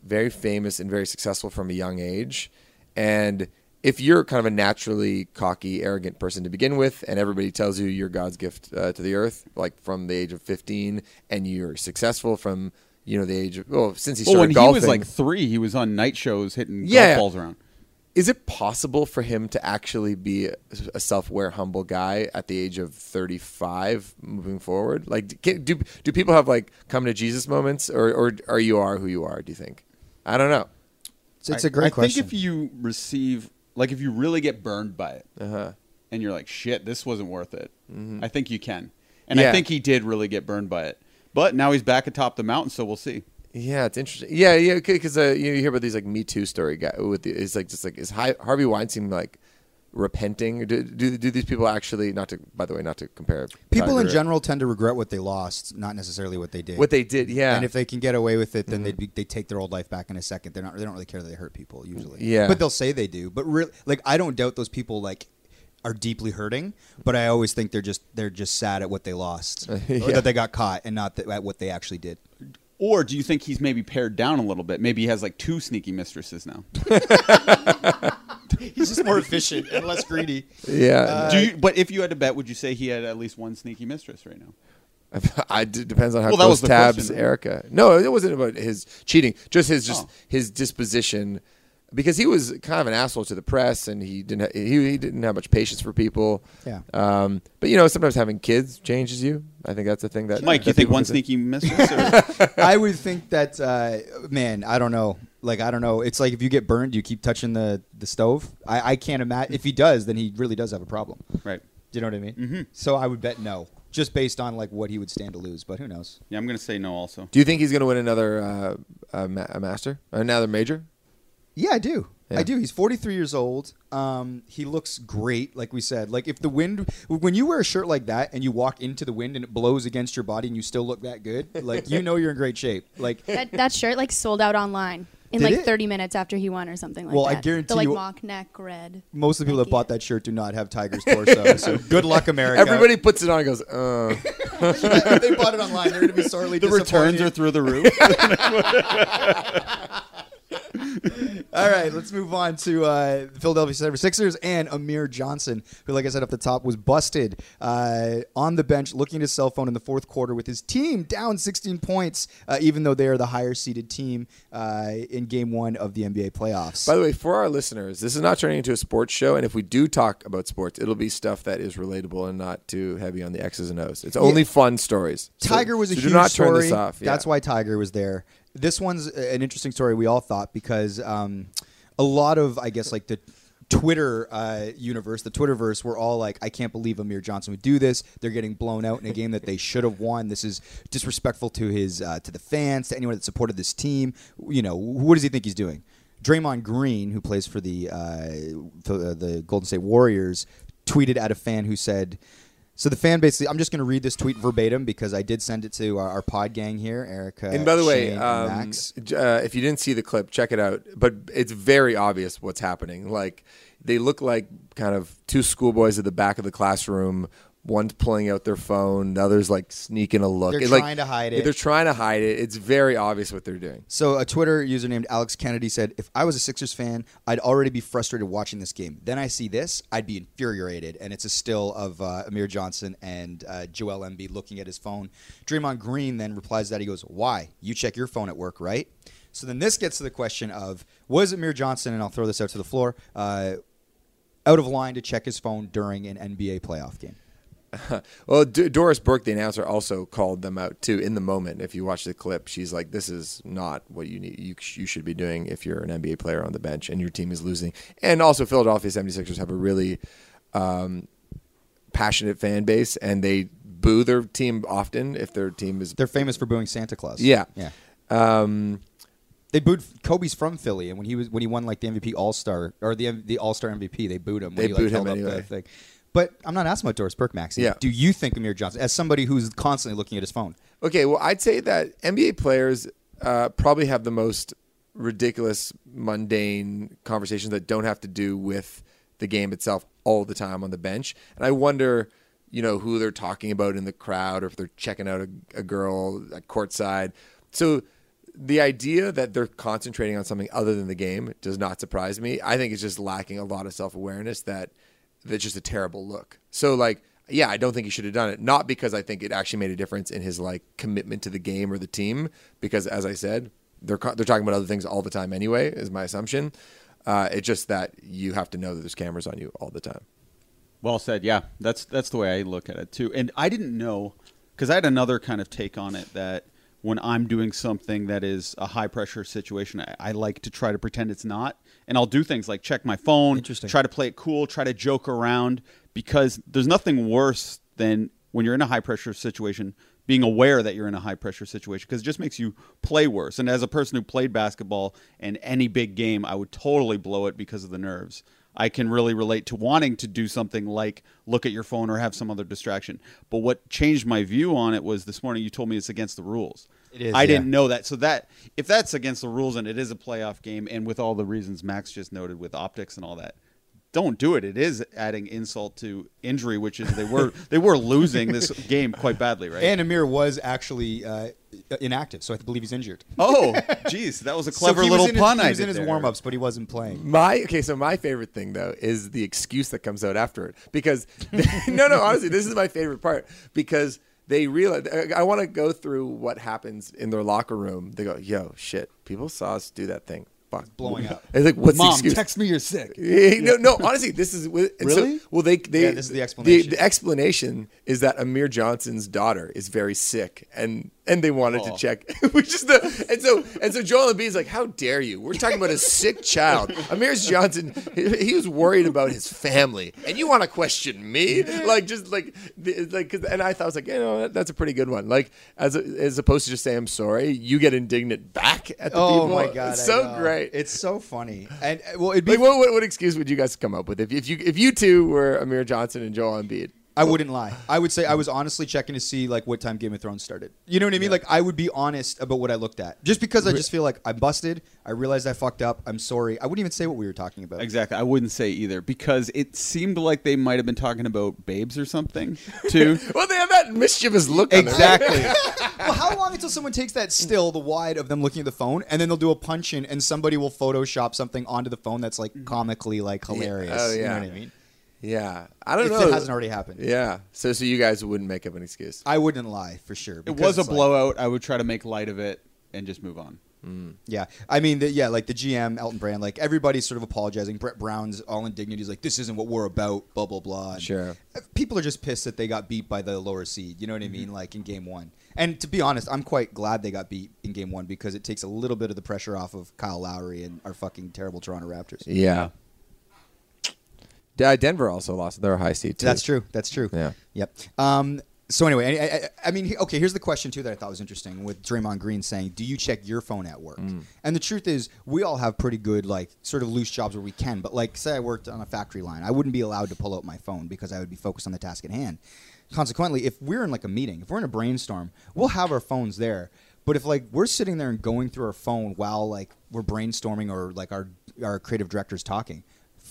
very famous and very successful from a young age, and if you're kind of a naturally cocky, arrogant person to begin with, and everybody tells you you're God's gift uh, to the earth, like from the age of 15, and you're successful from you know the age of well since he Well, started when golfing, he was like three, he was on night shows hitting Yeah. golf balls around. is it possible for him to actually be a, a self-aware, humble guy at the age of 35 moving forward? Like, do, do do people have like come to Jesus moments, or or are you are who you are? Do you think? I don't know. it's, it's I- a great I question think if you receive, like, if you really get burned by it, Uh-huh. and you're like, "Shit, this wasn't worth it," I think you can. And Yeah. I think he did really get burned by it. But now he's back atop the mountain, so we'll see. Yeah, it's interesting. Yeah, yeah, because uh, you hear about these like Me Too story guy with the, it's like just like is Hi- Harvey Weinstein like repenting? Do, do do these people actually not to? By the way, not to compare people in general tend to regret what they lost not necessarily what they did what they did. Yeah, and if they can get away with it, then Mm-hmm. they'd be, they take their old life back in a second. They're not. They don't really care that they hurt people usually. Yeah. but they'll say they do. But really, like I don't doubt those people like are deeply hurting. But I always think they're just they're just sad at what they lost Yeah. or that they got caught, and not that, at what they actually did. Or do you think he's maybe pared down a little bit? Maybe he has like two sneaky mistresses now. He's just more efficient and less greedy. yeah, do you, but if you had to bet, would you say he had at least one sneaky mistress right now? I depends on how Well, that close was the tabs question. Erica. No, it wasn't about his cheating. Just his just Oh. his disposition, because he was kind of an asshole to the press, and he didn't ha- he, he didn't have much patience for people. Yeah. Um, but you know, sometimes having kids changes you. I think that's the thing that Mike, that you think one sneaky mistress? Or, I would think that, uh, man, I don't know. Like I don't know. It's like if you get burned, you keep touching the the stove. I, I can't imagine. If he does, then he really does have a problem. right. Do you know what I mean? Mm-hmm. So I would bet no, just based on like what he would stand to lose. But who knows? Yeah, I'm going to say no also. Do you think he's going to win another uh, a, ma- a master, another major? Yeah, I do. Yeah. I do. He's 43 years old. Um, he looks great, like we said. Like if the wind, when you wear a shirt like that and you walk into the wind and it blows against your body and you still look that good, like you know you're in great shape. Like That, that shirt like sold out online in Did like it? 30 minutes after he won or something like Well, that. I guarantee the like you- mock neck red. most of the people that bought that shirt do not have Tiger's torso. so good luck, America. Everybody puts it on and goes, uh. if they bought it online, they're going to be sorely disappointed. The returns are through the roof. All right, let's move on to uh, the Philadelphia 76ers and Amir Johnson, who, like I said up the top, was busted uh, on the bench looking at his cell phone in the fourth quarter with his team down 16 points, uh, even though they are the higher seeded team uh, in game one of the NBA playoffs. By the way, for our listeners, this is not turning into a sports show, and if we do talk about sports, it'll be stuff that is relatable and not too heavy on the X's and O's. It's only fun stories. So- Tiger was a so huge do not story. turn this off. Yeah. That's why Tiger was there. This one's an interesting story. We all thought because um, a lot of, I guess, like the Twitter uh, universe, the Twitterverse, were all like, "I can't believe Amir Johnson would do this. They're getting blown out in a game that they should have won. This is disrespectful to his uh, to the fans, to anyone that supported this team. You know, what does he think he's doing?" Draymond Green, who plays for the uh, for the the Golden State Warriors, tweeted at a fan who said So the fan basically, I'm just going to read this tweet verbatim because I did send it to our, our pod gang here, Erica. And by the way, Shane, and um, Max. uh, if you didn't see the clip, check it out. But it's very obvious what's happening. Like they look like kind of two schoolboys at the back of the classroom. One's pulling out their phone, the other's like sneaking a look. They're It, like- trying to hide it. They're trying to hide it. It's very obvious what they're doing. So a Twitter user named Alex Kennedy said, "If I was a Sixers fan, I'd already be frustrated watching this game. Then I see this, I'd be infuriated." And it's a still of uh, Amir Johnson and uh, Joel Embiid looking at his phone. Draymond Green then replies that he goes, "Why? You check your phone at work, right?" So then this gets to the question of was Amir Johnson, and I'll throw this out to the floor, uh, out of line to check his phone during an NBA playoff game? Well, D- Doris Burke, the announcer, also called them out too in the moment. If you watch the clip, she's like, "This is not what you need. You, you should be doing if you're an NBA player on the bench and your team is losing." And also, Philadelphia 76ers have a really um, passionate fan base, and they boo their team often if their team is. They're famous for booing Santa Claus. Yeah. yeah. Um, They booed Kobe's from Philly, and when he was when he won like the MVP All Star or the the All Star MVP, they booed him. When They he, like, booed him held up the anyway. But I'm not asking about Doris Burke, Maxie. Yeah. Do you think Amir Johnson, as somebody who's constantly looking at his phone, Okay, well, I'd say that NBA players uh, probably have the most ridiculous, mundane conversations that don't have to do with the game itself all the time on the bench. And I wonder, you know, who they're talking about in the crowd or if they're checking out a, a girl at courtside. So the idea that they're concentrating on something other than the game does not surprise me. I think it's just lacking a lot of self awareness that that's just a terrible look. So like, yeah, I don't think he should have done it. Not because I think it actually made a difference in his like commitment to the game or the team. Because as I said, they're they're talking about other things all the time anyway. Is my assumption. Uh, it's just that you have to know that there's cameras on you all the time. Well said. Yeah, that's that's the way I look at it too. And I didn't know because I had another kind of take on it that when I'm doing something that is a high pressure situation, I, I like to try to pretend it's not, and I'll do things like check my phone, try to play it cool, try to joke around because there's nothing worse than when you're in a high pressure situation being aware that you're in a high pressure situation because it just makes you play worse. And as a person who played basketball and any big game, I would totally blow it because of the nerves. I can really relate to wanting to do something like look at your phone or have some other distraction. But what changed my view on it was this morning you told me it's against the rules. It is, I yeah. didn't know that. So that if that's against the rules and it is a playoff game and with all the reasons Max just noted with optics and all that, don't do it. It is adding insult to injury, which is they were they were losing this game quite badly, right? and Amir was actually uh, Uh, inactive, so I believe he's injured. oh, geez, that was a clever so was little in his- pun. He I was in his there. warm ups, but he wasn't playing. My okay, so my favorite thing though is the excuse that comes out after it because no, no, honestly, this is my favorite part because they realize I want to go through what happens in their locker room. They go, "Yo, shit, people saw us do that thing." Fuck, blowing up. It's like, what's the Mom, excuse? text me you're sick. No, no. Honestly, this is and so- Really? well. They, they Yeah, this is the explanation. The, explanation is that Amir Johnson's daughter is very sick, and and they wanted Oh. to check, which is the and so and so Joel Embiid's like, "How dare you? We're talking about a sick child." Amir Johnson, he, he was worried about his family, and you want to question me? Like just like the- like, 'cause- and I thought I was like, you know, that- that's a pretty good one. Like as as opposed to just say I'm sorry, you get indignant back at the Oh people. my god, it's so great. It's so funny, and uh, well, it'd be Like, what, what, what excuse would you guys come up with if, if you if you two were Amir Johnson and Joel Embiid? I wouldn't lie. I would say I was honestly checking to see like what time Game of Thrones started. You know what I mean? Like I would be honest about what I looked at, just because I just feel like I'm busted. I realized I fucked up. I'm sorry. I wouldn't even say what we were talking about. Exactly. I wouldn't say either because it seemed like they might have been talking about babes or something too. Well, they have that mischievous look. on their- exactly. well, how long until someone takes that still, the wide of them looking at the phone, and then they'll do a punch in, and somebody will Photoshop something onto the phone that's like mm-hmm. comically like hilarious. Oh, You yeah. know what I mean? Yeah, I don't If know. it hasn't already happened. Yeah. So so you guys wouldn't make up an excuse. I wouldn't lie for sure. It was a it's like- blowout. I would try to make light of it and just move on. Mm. Yeah, I mean, the, yeah, like the GM Elton Brand, like everybody's sort of apologizing. Brett Brown's all indignant. He's like, "This isn't what we're about." Blah blah blah. And Sure. People are just pissed that they got beat by the lower seed. You know what I mm-hmm. mean? Like in game one. And to be honest, I'm quite glad they got beat in game one because it takes a little bit of the pressure off of Kyle Lowry and our fucking terrible Toronto Raptors. Yeah. Uh, Denver also lost. They're a high seed too. That's true. That's true. Yeah. Yep. Um, so anyway, I, I, I mean, okay. Here's the question too that I thought was interesting with Draymond Green saying, "Do you check your phone at work?" And the truth is, we all have pretty good like sort of loose jobs where we can. But like, say I worked on a factory line, I wouldn't be allowed to pull out my phone because I would be focused on the task at hand. Consequently, if we're in like a meeting, if we're in a brainstorm, we'll have our phones there. But if like we're sitting there and going through our phone while like we're brainstorming or like our our creative director's talking,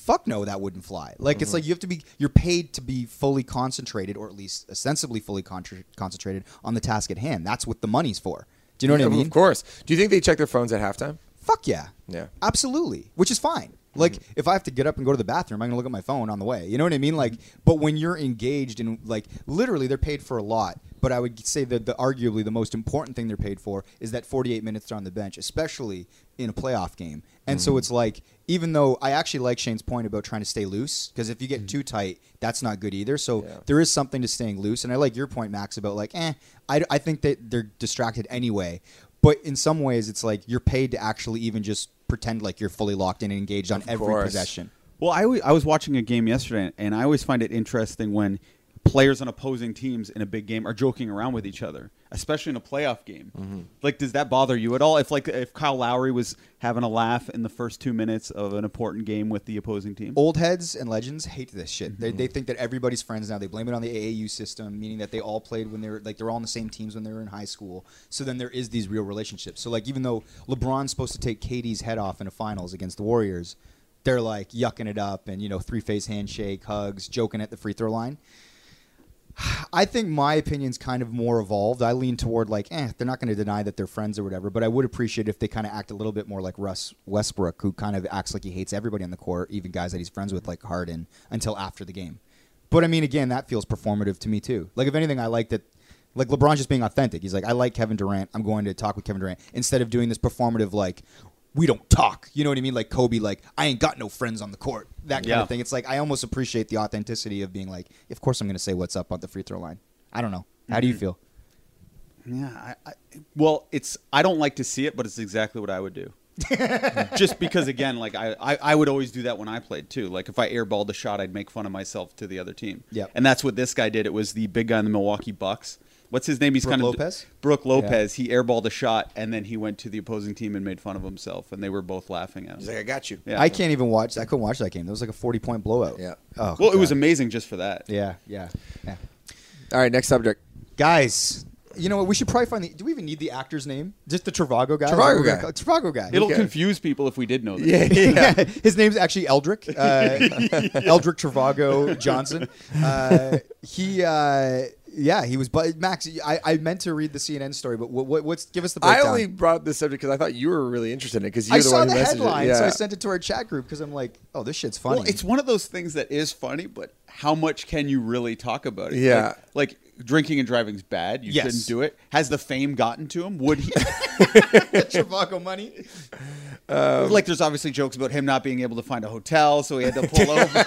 fuck no, that wouldn't fly. Like Mm-hmm. it's like you have to be you're paid to be fully concentrated or at least ostensibly fully contra- concentrated on the task at hand. That's what the money's for. Do you know what I mean? Of course. Do you think they check their phones at halftime? Fuck yeah. Yeah. Absolutely. Which is fine. Like if I have to get up and go to the bathroom, I'm gonna look at my phone on the way. You know what I mean? Like, but when you're engaged in like literally, they're paid for a lot. But I would say that the arguably the most important thing they're paid for is that 48 minutes they're on the bench, especially in a playoff game. And so it's like, even though I actually like Shane's point about trying to stay loose, because if you get too tight, that's not good either. So Yeah. there is something to staying loose. And I like your point, Max, about like, eh, I, I think that they're distracted anyway. But in some ways, it's like you're paid to actually even just pretend like you're fully locked in and engaged on Of every course. possession. Well, I, I was watching a game yesterday, and I always find it interesting when players on opposing teams in a big game are joking around with each other, especially in a playoff game. Mm-hmm. Like, does that bother you at all? If like if Kyle Lowry was having a laugh in the first two minutes of an important game with the opposing team, Old heads and legends hate this shit. They, Mm-hmm. they think that everybody's friends now. They blame it on the AAU system, meaning that they all played when they were like they're all on the same teams when they were in high school. So then there is these real relationships. So like even though LeBron's supposed to take KD's head off in a finals against the Warriors, they're like yucking it up and you know three phase handshake, hugs, joking at the free throw line. I think my opinion's kind of more evolved. I lean toward like, eh, they're not going to deny that they're friends or whatever. But I would appreciate if they kind of act a little bit more like Russ Westbrook, who kind of acts like he hates everybody on the court, even guys that he's friends with, like Harden, until after the game. But I mean, again, that feels performative to me too. Like, if anything, I like that. Like LeBron just being authentic. He's like, I like Kevin Durant. I'm going to talk with Kevin Durant instead of doing this performative like, we don't talk. You know what I mean? Like Kobe, like I ain't got no friends on the court. That kind Yeah. of thing. It's like I almost appreciate the authenticity of being like, of course I'm going to say what's up on the free throw line. I don't know. How do you mm-hmm. feel? Yeah, I, I, well, it's I don't like to see it, but it's exactly what I would do. Just because, again, like I, I, I would always do that when I played too. Like if I airballed a shot, I'd make fun of myself to the other team. Yeah, and that's what this guy did. It was the big guy in the Milwaukee Bucks. What's his name? He's Brooke kind of Brooke Lopez? Brooke Lopez. He airballed a shot, and then he went to the opposing team and made fun of himself, and they were both laughing at He's him. like, I got you. Yeah. I can't even watch. I couldn't watch that game. That was like a 40 point blowout. Yeah. Oh, Well, it was amazing just for that. Yeah, yeah, yeah. All right, next subject. Guys, you know what? We should probably find the. Do we even need the actor's name? Just the Trivago guy. Trivago Is that what we're guy. Trivago guy. It'll Okay. confuse people if we did know that. Yeah, yeah. His name's actually Eldrick. Uh, Eldrick Trivago Johnson. Uh, he, uh, yeah, he was. But Max, I, I meant to read the CNN story, but what, what, what's give us the breakdown? I only brought up this subject because I thought you were really interested in it because you're I the saw one the who messaged headline, it. Yeah. so I sent it to our chat group because I'm like, oh, this shit's funny. Well, it's one of those things that is funny, but how much can you really talk about it? Yeah. Like, like drinking and driving's bad. You Yes. shouldn't do it. Has the fame gotten to him? Would he? Trivago money. like, there's obviously jokes about him not being able to find a hotel, so he had to pull over.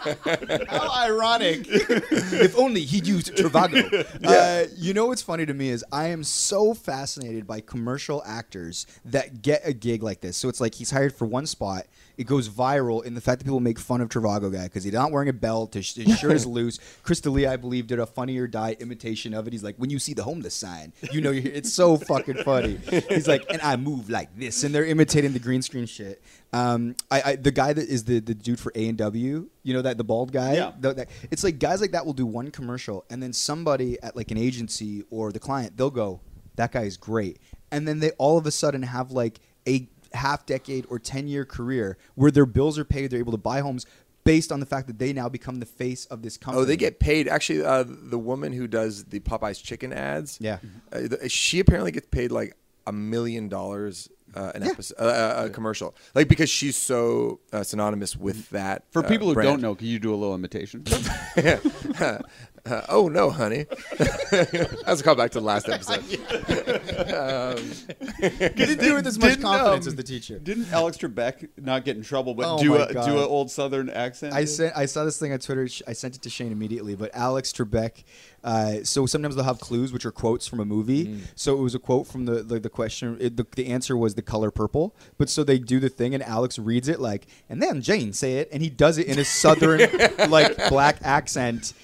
How ironic. if only he'd used Trivago. Uh, you know what's funny to me is I am so fascinated by commercial actors that get a gig like this. So it's like he's hired for one spot. It goes viral in the fact that people make fun of Trivago guy because he's not wearing a belt. His, his shirt is loose. Chris D'Elia, I believe, did a funnier die imitation of it. He's like, when you see the homeless sign, you know, you're, it's so fucking funny. He's like, and I move like this, and they're imitating the green screen shit. Um, I, I the guy that is the, the dude for A and W, you know that the bald guy. Yeah. The- that- it's like guys like that will do one commercial, and then somebody at like an agency or the client, they'll go, "That guy is great," and then they all of a sudden have like a half decade or ten year career where their bills are paid, they're able to buy homes based on the fact that they now become the face of this company. Oh, they get paid. Actually, uh, the woman who does the Popeyes chicken ads, Yeah. uh, she apparently gets paid like a million dollars uh, an Yeah. episode, uh, uh, a commercial, like because she's so uh, synonymous with that. For uh, people who brand. don't know, can you do a little imitation? Uh, oh no, honey. That's a callback to the last episode. didn't do it with as much Didn't, confidence um, as the teacher. Didn't Alex Trebek not get in trouble, but Oh do my a God. do an old Southern accent? I sent I saw this thing on Twitter. Sh- I sent it to Shane immediately. But Alex Trebek. Uh, so sometimes they'll have clues, which are quotes from a movie. Mm. So it was a quote from the the, the question. It, the, the answer was the color purple. But so they do the thing, and Alex reads it like, and then Jane say it, and he does it in a southern like black accent.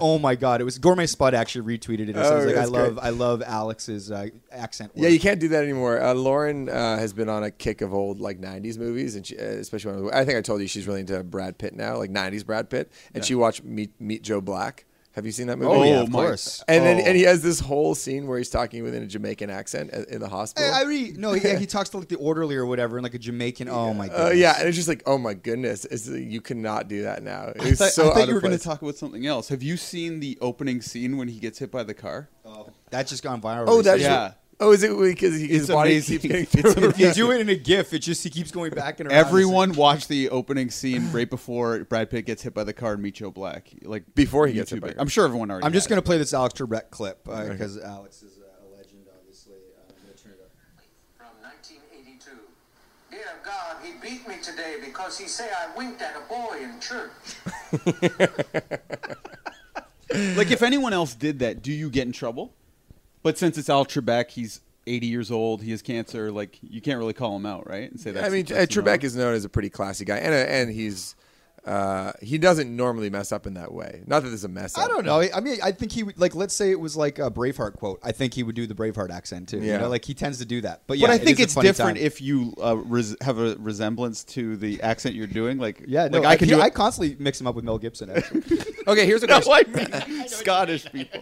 Oh my god! It was Gourmet Spot actually retweeted it. Oh, says like, I love great. I love Alex's uh, accent. Yeah, you can't do that anymore. Uh, Lauren uh, has been on a kick of old like '90s movies, and she, uh, especially when I think I told you she's really into Brad Pitt now, like '90s Brad Pitt, and she watched Meet Meet Joe Black. Have you seen that movie? Oh, yeah, Oh, of my- course. And then Oh. and he has this whole scene where he's talking within a Jamaican accent in the hospital. Hey, I read no. Yeah, he talks to like the orderly or whatever, and like a Jamaican. Oh my god. uh, yeah, and it's just like, oh my goodness, it's, you cannot do that now. I thought, so I thought out you were going to talk about something else. Have you seen the opening scene when he gets hit by the car? That just gone viral. Oh, that's recently. Yeah. Oh, is it because his It's body amazing. keeps getting It's- thrown if you do it in a GIF, it just he keeps going back and around. Everyone watched the opening scene right before Brad Pitt gets hit by the car and meet Joe Black. Like Before he gets hit YouTube by it. the car. I'm sure everyone already. I'm just gonna it. play this Alex Trebek clip because Alex is uh, a legend, obviously. Uh, I'm gonna turn it up. from 1982. Dear God, he beat me today because he say I winked at a boy in church. like if anyone else did that, do you get in trouble? But since it's Al Trebek, he's 80 years old, he has cancer. Like you can't really call him out, right? And say that. I mean, Trebek is known as a pretty classy guy, and uh, and he's uh, he doesn't normally mess up in that way. Not that there's a mess up. I don't know. I mean, I think he would like. Let's say it was like a Braveheart quote. I think he would do the Braveheart accent too. You Yeah. know, like he tends to do that. But yeah, but I it think it's different time. if you uh, res- have a resemblance to the accent you're doing. Like Yeah, no, like I can he- do. I constantly mix him up with Mel Gibson. Actually, Okay, here's a no, question. I mean Scottish people.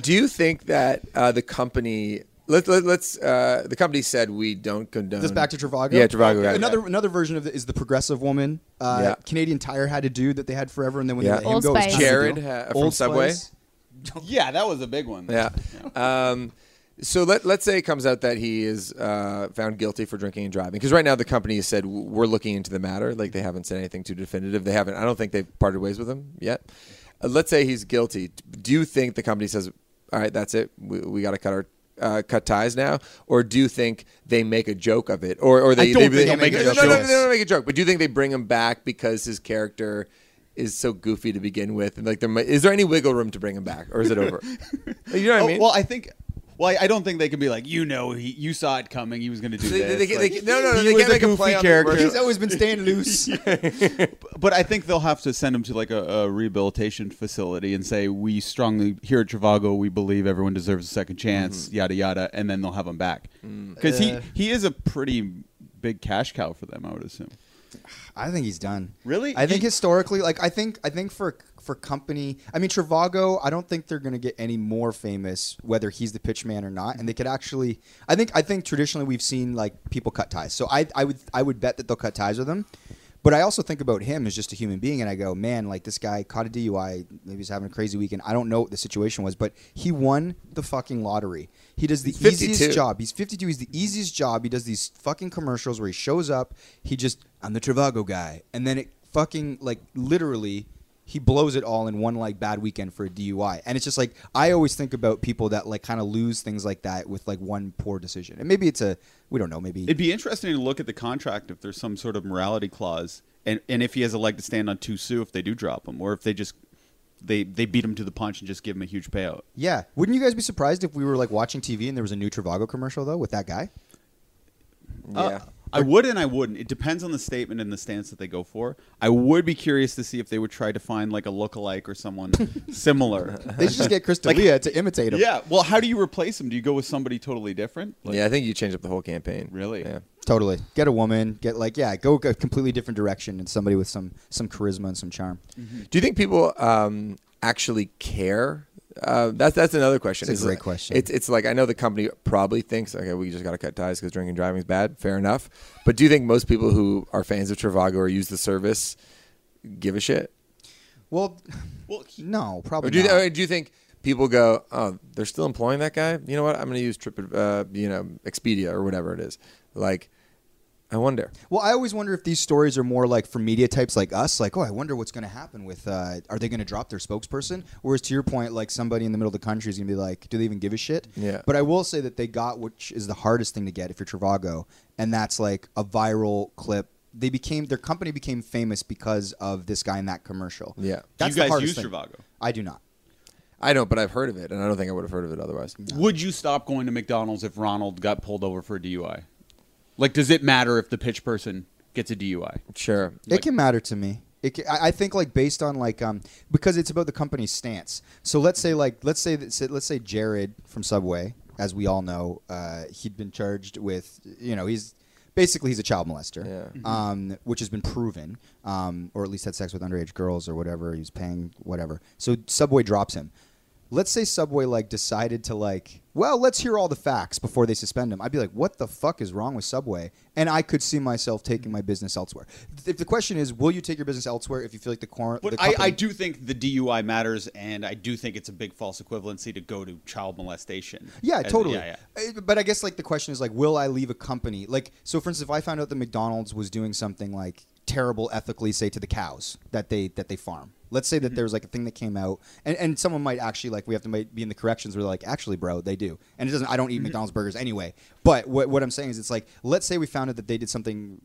Do you think that uh, the company let, let, let's uh, the company said we don't condone this back to Trivago. Yeah, Trivago. guy. Another another version of it is the progressive woman. Uh, Yeah. Canadian Tire had a dude that they had forever, and then when Yeah. they let him go, it was Spice. Jared, go. uh, from Old Subway. Spice. Yeah, that was a big one. Yeah. Um, so let, let's say it comes out that he is uh, found guilty for drinking and driving. Because right now the company has said we're looking into the matter. Like they haven't said anything too definitive. They haven't. I don't think they've parted ways with him yet. Uh, let's say he's guilty. Do you think the company says, "All right, that's it. We, we got to cut our." Uh, cut ties now, or do you think they make a joke of it, or or they, don't they, think they'll make a joke. No, no, they don't make a joke. But do you think they bring him back because his character is so goofy to begin with, and like there might, is there any wiggle room to bring him back, or is it over? you know what I Oh, mean? well, I think. Well, I, I don't think they can be like, you know, he, you saw it coming. He was going to do They- this. they- they- Like, no, no, no, he they was can't a make a goofy play on the character. He's always been staying loose. But I think they'll have to send him to like a, a rehabilitation facility and say, "We strongly here at Trivago, we believe everyone deserves a second chance." Mm-hmm. Yada yada, and then they'll have him back Mm. because he he is a pretty big cash cow for them. I would assume. I think he's done. Really? I think You- historically, like I think, I think for for company, I mean Trivago, I don't think they're going to get any more famous whether he's the pitch man or not. And they could actually, I think, I think traditionally we've seen like people cut ties. So I, I would, I would bet that they'll cut ties with him. But I also think about him as just a human being, and I go, man, like this guy caught a DUI. Maybe he's having a crazy weekend. I don't know what the situation was, but he won the fucking lottery. He does the 52. easiest job. He's 52. He's the easiest job. He does these fucking commercials where he shows up. He just, I'm the Trivago guy, and then it fucking like literally. He blows it all in one like bad weekend for a DUI, and it's just like I always think about people that like kind of lose things like that with like one poor decision, and maybe it's a we don't know, maybe It'd be interesting to look at the contract if there's some sort of morality clause, and and if he has a leg to stand on to sue if they do drop him, or if they just they they beat him to the punch and just give him a huge payout. Yeah. Wouldn't you guys be surprised if we were like watching TV and there was a new Trivago commercial though with that guy? yeah. Uh, I would and I wouldn't. It depends on the statement and the stance that they go for. I would be curious to see if they would try to find like a lookalike or someone similar. They should just get Chris Like- D'Elia to imitate him. Yeah. Well, how do you replace him? Do you go with somebody totally different? Like- yeah, I think you change up the whole campaign. Really? Yeah. Totally. Get a woman. Get like yeah. Go a completely different direction and somebody with some some charisma and some charm. Do you think people um, actually care? Uh, that's that's another question. It's a great it- question. It's it's like I know the company probably thinks okay, we just got to cut ties because drinking and driving is bad. Fair enough. But do you think most people who are fans of Trivago or use the service give a shit? Well, Well, no, probably Or do you, not. or do you think people go, oh, they're still employing that guy? You know what? I'm going to use Trip, uh, you know, Expedia or whatever it is. Like, I wonder. Well, I always wonder if these stories are more like for media types like us, like, oh, I wonder what's going to happen with, uh, are they going to drop their spokesperson? Whereas to your point, like somebody in the middle of the country is going to be like, do they even give a shit? Yeah. But I will say that they got, which is the hardest thing to get if you're Trivago, and that's like a viral clip. They became, their company became famous because of this guy in that commercial. Yeah. That's you the guys hardest use thing. Trivago? I do not. I know, but I've heard of it, and I don't think I would have heard of it otherwise. Would you stop going to McDonald's if Ronald got pulled over for a DUI? Like, does it matter if the pitch person gets a DUI? Sure. it can matter to me. It ca I I think like based on like um because it's about the company's stance. So let's say like let's say that let's say Jared from Subway, as we all know, uh, he'd been charged with you know he's basically he's a child molester, Yeah. um, which has been proven, um, or at least had sex with underage girls or whatever. He was paying whatever. So Subway drops him. Let's say Subway like decided to like, well, let's hear all the facts before they suspend him. I'd be like, what the fuck is wrong with Subway? And I could see myself taking my business elsewhere. If the question is, will you take your business elsewhere if you feel like the, cor- But the I, company- I do think the DUI matters, and I do think it's a big false equivalency to go to child molestation. Yeah, As- totally. Yeah, yeah. Uh, But I guess like the question is like, will I leave a company? Like, so for instance, if I found out that McDonald's was doing something like terrible ethically, say to the cows that they that they farm. Let's say that there was like a thing that came out, and, and someone might actually like we have to might be in the corrections where they're like, actually, bro, they do, and it doesn't. I don't eat McDonald's burgers anyway. But what what I'm saying is, it's like let's say we found out that they did something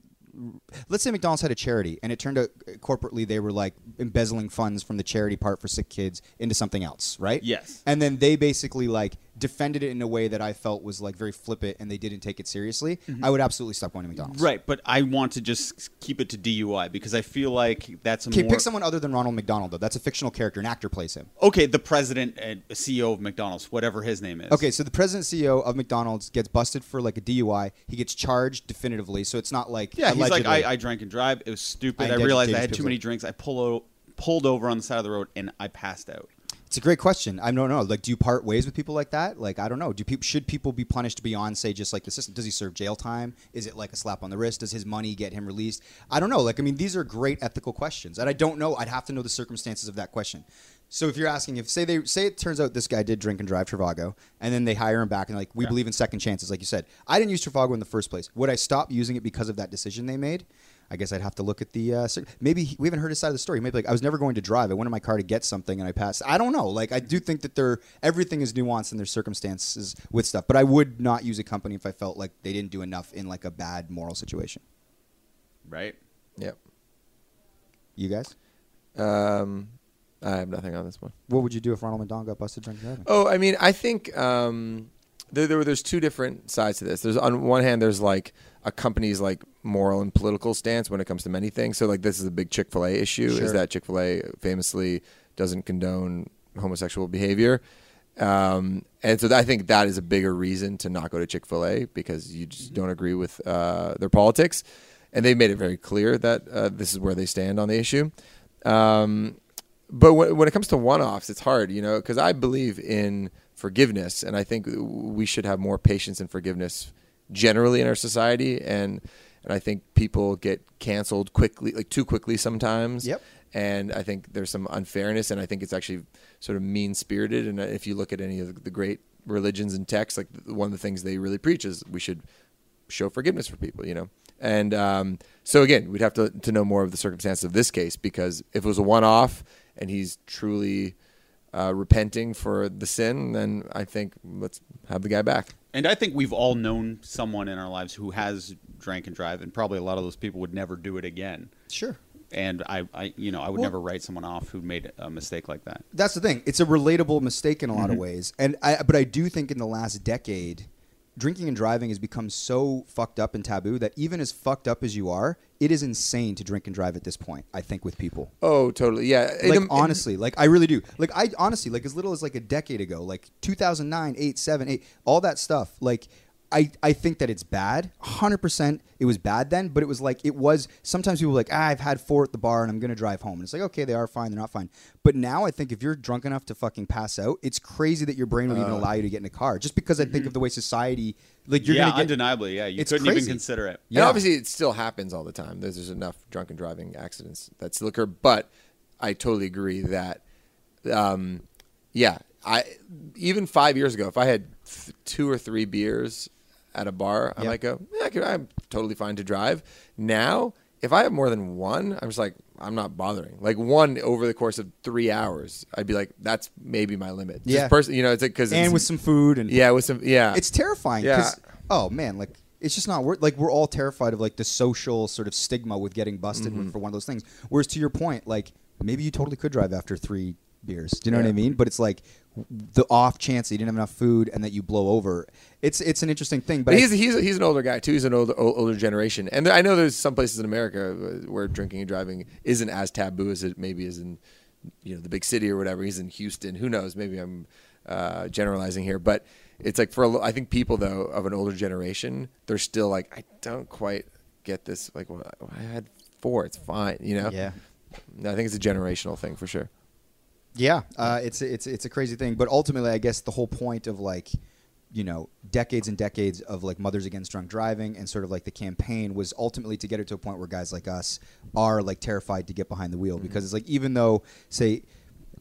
let's say McDonald's had a charity and it turned out uh, corporately they were like embezzling funds from the charity part for sick kids into something else, right? Yes. And then they basically like defended it in a way that I felt was like very flippant and they didn't take it seriously. Mm-hmm. I would absolutely stop going to McDonald's. Right, but I want to just keep it to DUI because I feel like that's a Okay, more pick someone other than Ronald McDonald though. That's a fictional character. An actor plays him. okay. The president and CEO of McDonald's, whatever his name is. Okay, so the president CEO of McDonald's gets busted for like a DUI. He gets charged definitively, so it's not like Yeah, he's like, I, I drank and drive. It was stupid. I I, realized I had too many drinks. I pulled o- pulled over on the side of the road and I passed out. It's a great question. I don't know. Like, do you part ways with people like that? Like, I don't know. Do people should people be punished beyond say just like the system? Does he serve jail time? Is it like a slap on the wrist? Does his money get him released? I don't know. Like, I mean, these are great ethical questions, and I don't know. I'd have to know the circumstances of that question. So if you're asking, if say they say it turns out this guy did drink and drive Trivago, and then they hire him back and like we believe in second chances, like you said, I didn't use Trivago in the first place. Would I stop using it because of that decision they made? I guess I'd have to look at the. Uh, maybe he- we haven't heard his side of the story. Maybe like I was never going to drive. I went in my car to get something and I passed. I don't know. Like I do think that there everything is nuanced and there's circumstances with stuff. But I would not use a company if I felt like they didn't do enough in like a bad moral situation. Right. Yep. You guys, Um, I have nothing on this one. what would you do if Ronald McDonald got busted drunk driving? Oh, I mean, I think um, there, there there's two different sides to this. There's on one hand, there's like a company's like moral and political stance when it comes to many things. So like this is a big Chick Fil A issue. Sure. Is that Chick Fil A famously doesn't condone homosexual behavior. Um, and so I think that is a bigger reason to not go to Chick Fil A because you just don't agree with uh, their politics, and they made it very clear that uh, this is where they stand on the issue. Um, but when, when it comes to one-offs, it's hard, you know, because I believe in forgiveness, and I think we should have more patience and forgiveness generally in our society, and and I think people get canceled quickly, like too quickly sometimes. Yep. And I think there's some unfairness, and I think it's actually sort of mean-spirited. And if you look at any of the great religions and texts, like one of the things they really preach is we should show forgiveness for people, you know. And um, so again, we'd have to to know more of the circumstances of this case because if it was a one-off and he's truly uh, repenting for the sin, then I think let's have the guy back. And I think we've all known someone in our lives who has drank and drive, and probably a lot of those people would never do it again. Sure. And I, I you know, I would Well- never write someone off who made a mistake like that. That's the thing. It's a relatable mistake in a lot Mm-hmm. of ways, and I, but I do think in the last decade, drinking and driving has become so fucked up and taboo that even as fucked up as you are, it is insane to drink and drive at this point. I think with people, Oh, totally. Yeah. like It- honestly, like I really do. Like I honestly, like as little as like a decade ago, like 2009, 8, 7, 8, all that stuff. Like I, I think that it's bad. 100% it was bad then, but it was like, it was, sometimes people were like, ah, I've had four at the bar and I'm going to drive home. And it's like, okay, they are fine, they're not fine. But now I think if you're drunk enough to fucking pass out, it's crazy that your brain will Uh. even allow you to get in a car. Just because I think of the way society, like you're yeah, going to get. undeniably. Yeah, you It's couldn't crazy. even consider it. And Yeah. obviously, it still happens all the time. There's, there's enough drunken driving accidents that still occur. But I totally agree that, um, yeah, I even five years ago, if I had th- two or three beers at a bar, I Yep. might go, yeah, I could, I'm totally fine to drive. Now, if I have more than one, I'm just like, I'm not bothering. Like one over the course of three hours, I'd be like, that's maybe my limit. Yeah. Just person, you know, it's because and with some food and yeah, with some yeah, it's terrifying. Yeah. Oh man, like it's just not worth. Like we're all terrified of like the social sort of stigma with getting busted Mm-hmm. for one of those things. Whereas to your point, like maybe you totally could drive after three beers. Do you know what I mean? But it's like the off chance that you didn't have enough food and that you blow over. It's it's an interesting thing. But But I- he's he's he's an older guy too. He's an older older generation, and I know there's some places in America uh, where drinking and driving isn't as taboo as it maybe is in you know the big city or whatever. He's in Houston. Who knows? Maybe I'm uh, generalizing here, but it's like for a, I think people though of an older generation, they're still like I don't quite get this. Like well, I had four. It's fine. You know. yeah. I think it's a generational thing for sure. Yeah, uh, it's it's it's a crazy thing, but ultimately, I guess the whole point of like, you know, decades and decades of like mothers against drunk driving and sort of like the campaign was ultimately to get it to a point where guys like us are like terrified to get behind the wheel because it's like even though say.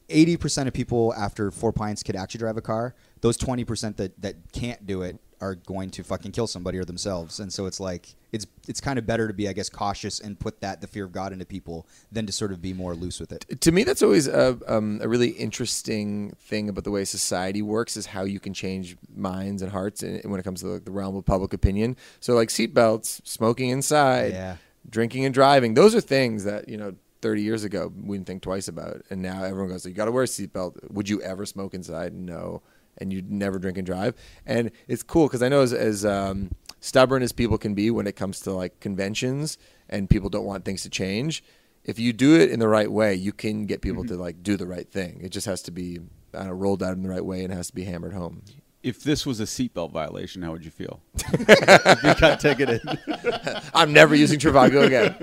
80% of people after four pints could actually drive a car. Those 20% that, that can't do it are going to fucking kill somebody or themselves. And so it's like, it's it's kind of better to be, I guess, cautious and put that, the fear of God into people than to sort of be more loose with it. to me that's always a, um, a really interesting thing about the way society works is how you can change minds and hearts in, when it comes to like, the realm of public opinion. So like seatbelts smoking inside Yeah. drinking and driving those are things that you know 30 years ago we didn't think twice about. And now everyone goes you got to wear a seatbelt. Would you ever smoke inside? No. And you'd never drink and drive. And it's cool because i know as, as um, stubborn as people can be when it comes to like conventions and people don't want things to change if you do it in the right way you can get people to mm-hmm. like do the right thing it just has to be I don't know, rolled out in the right way and has to be hammered home If this was a seatbelt violation, how would you feel? if you got ticketed. i'm never using Trivago again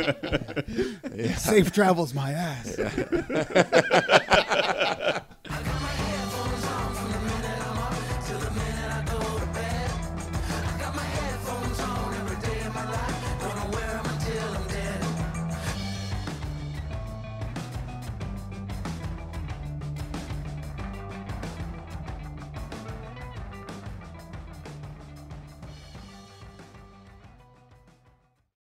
Safe travels my ass.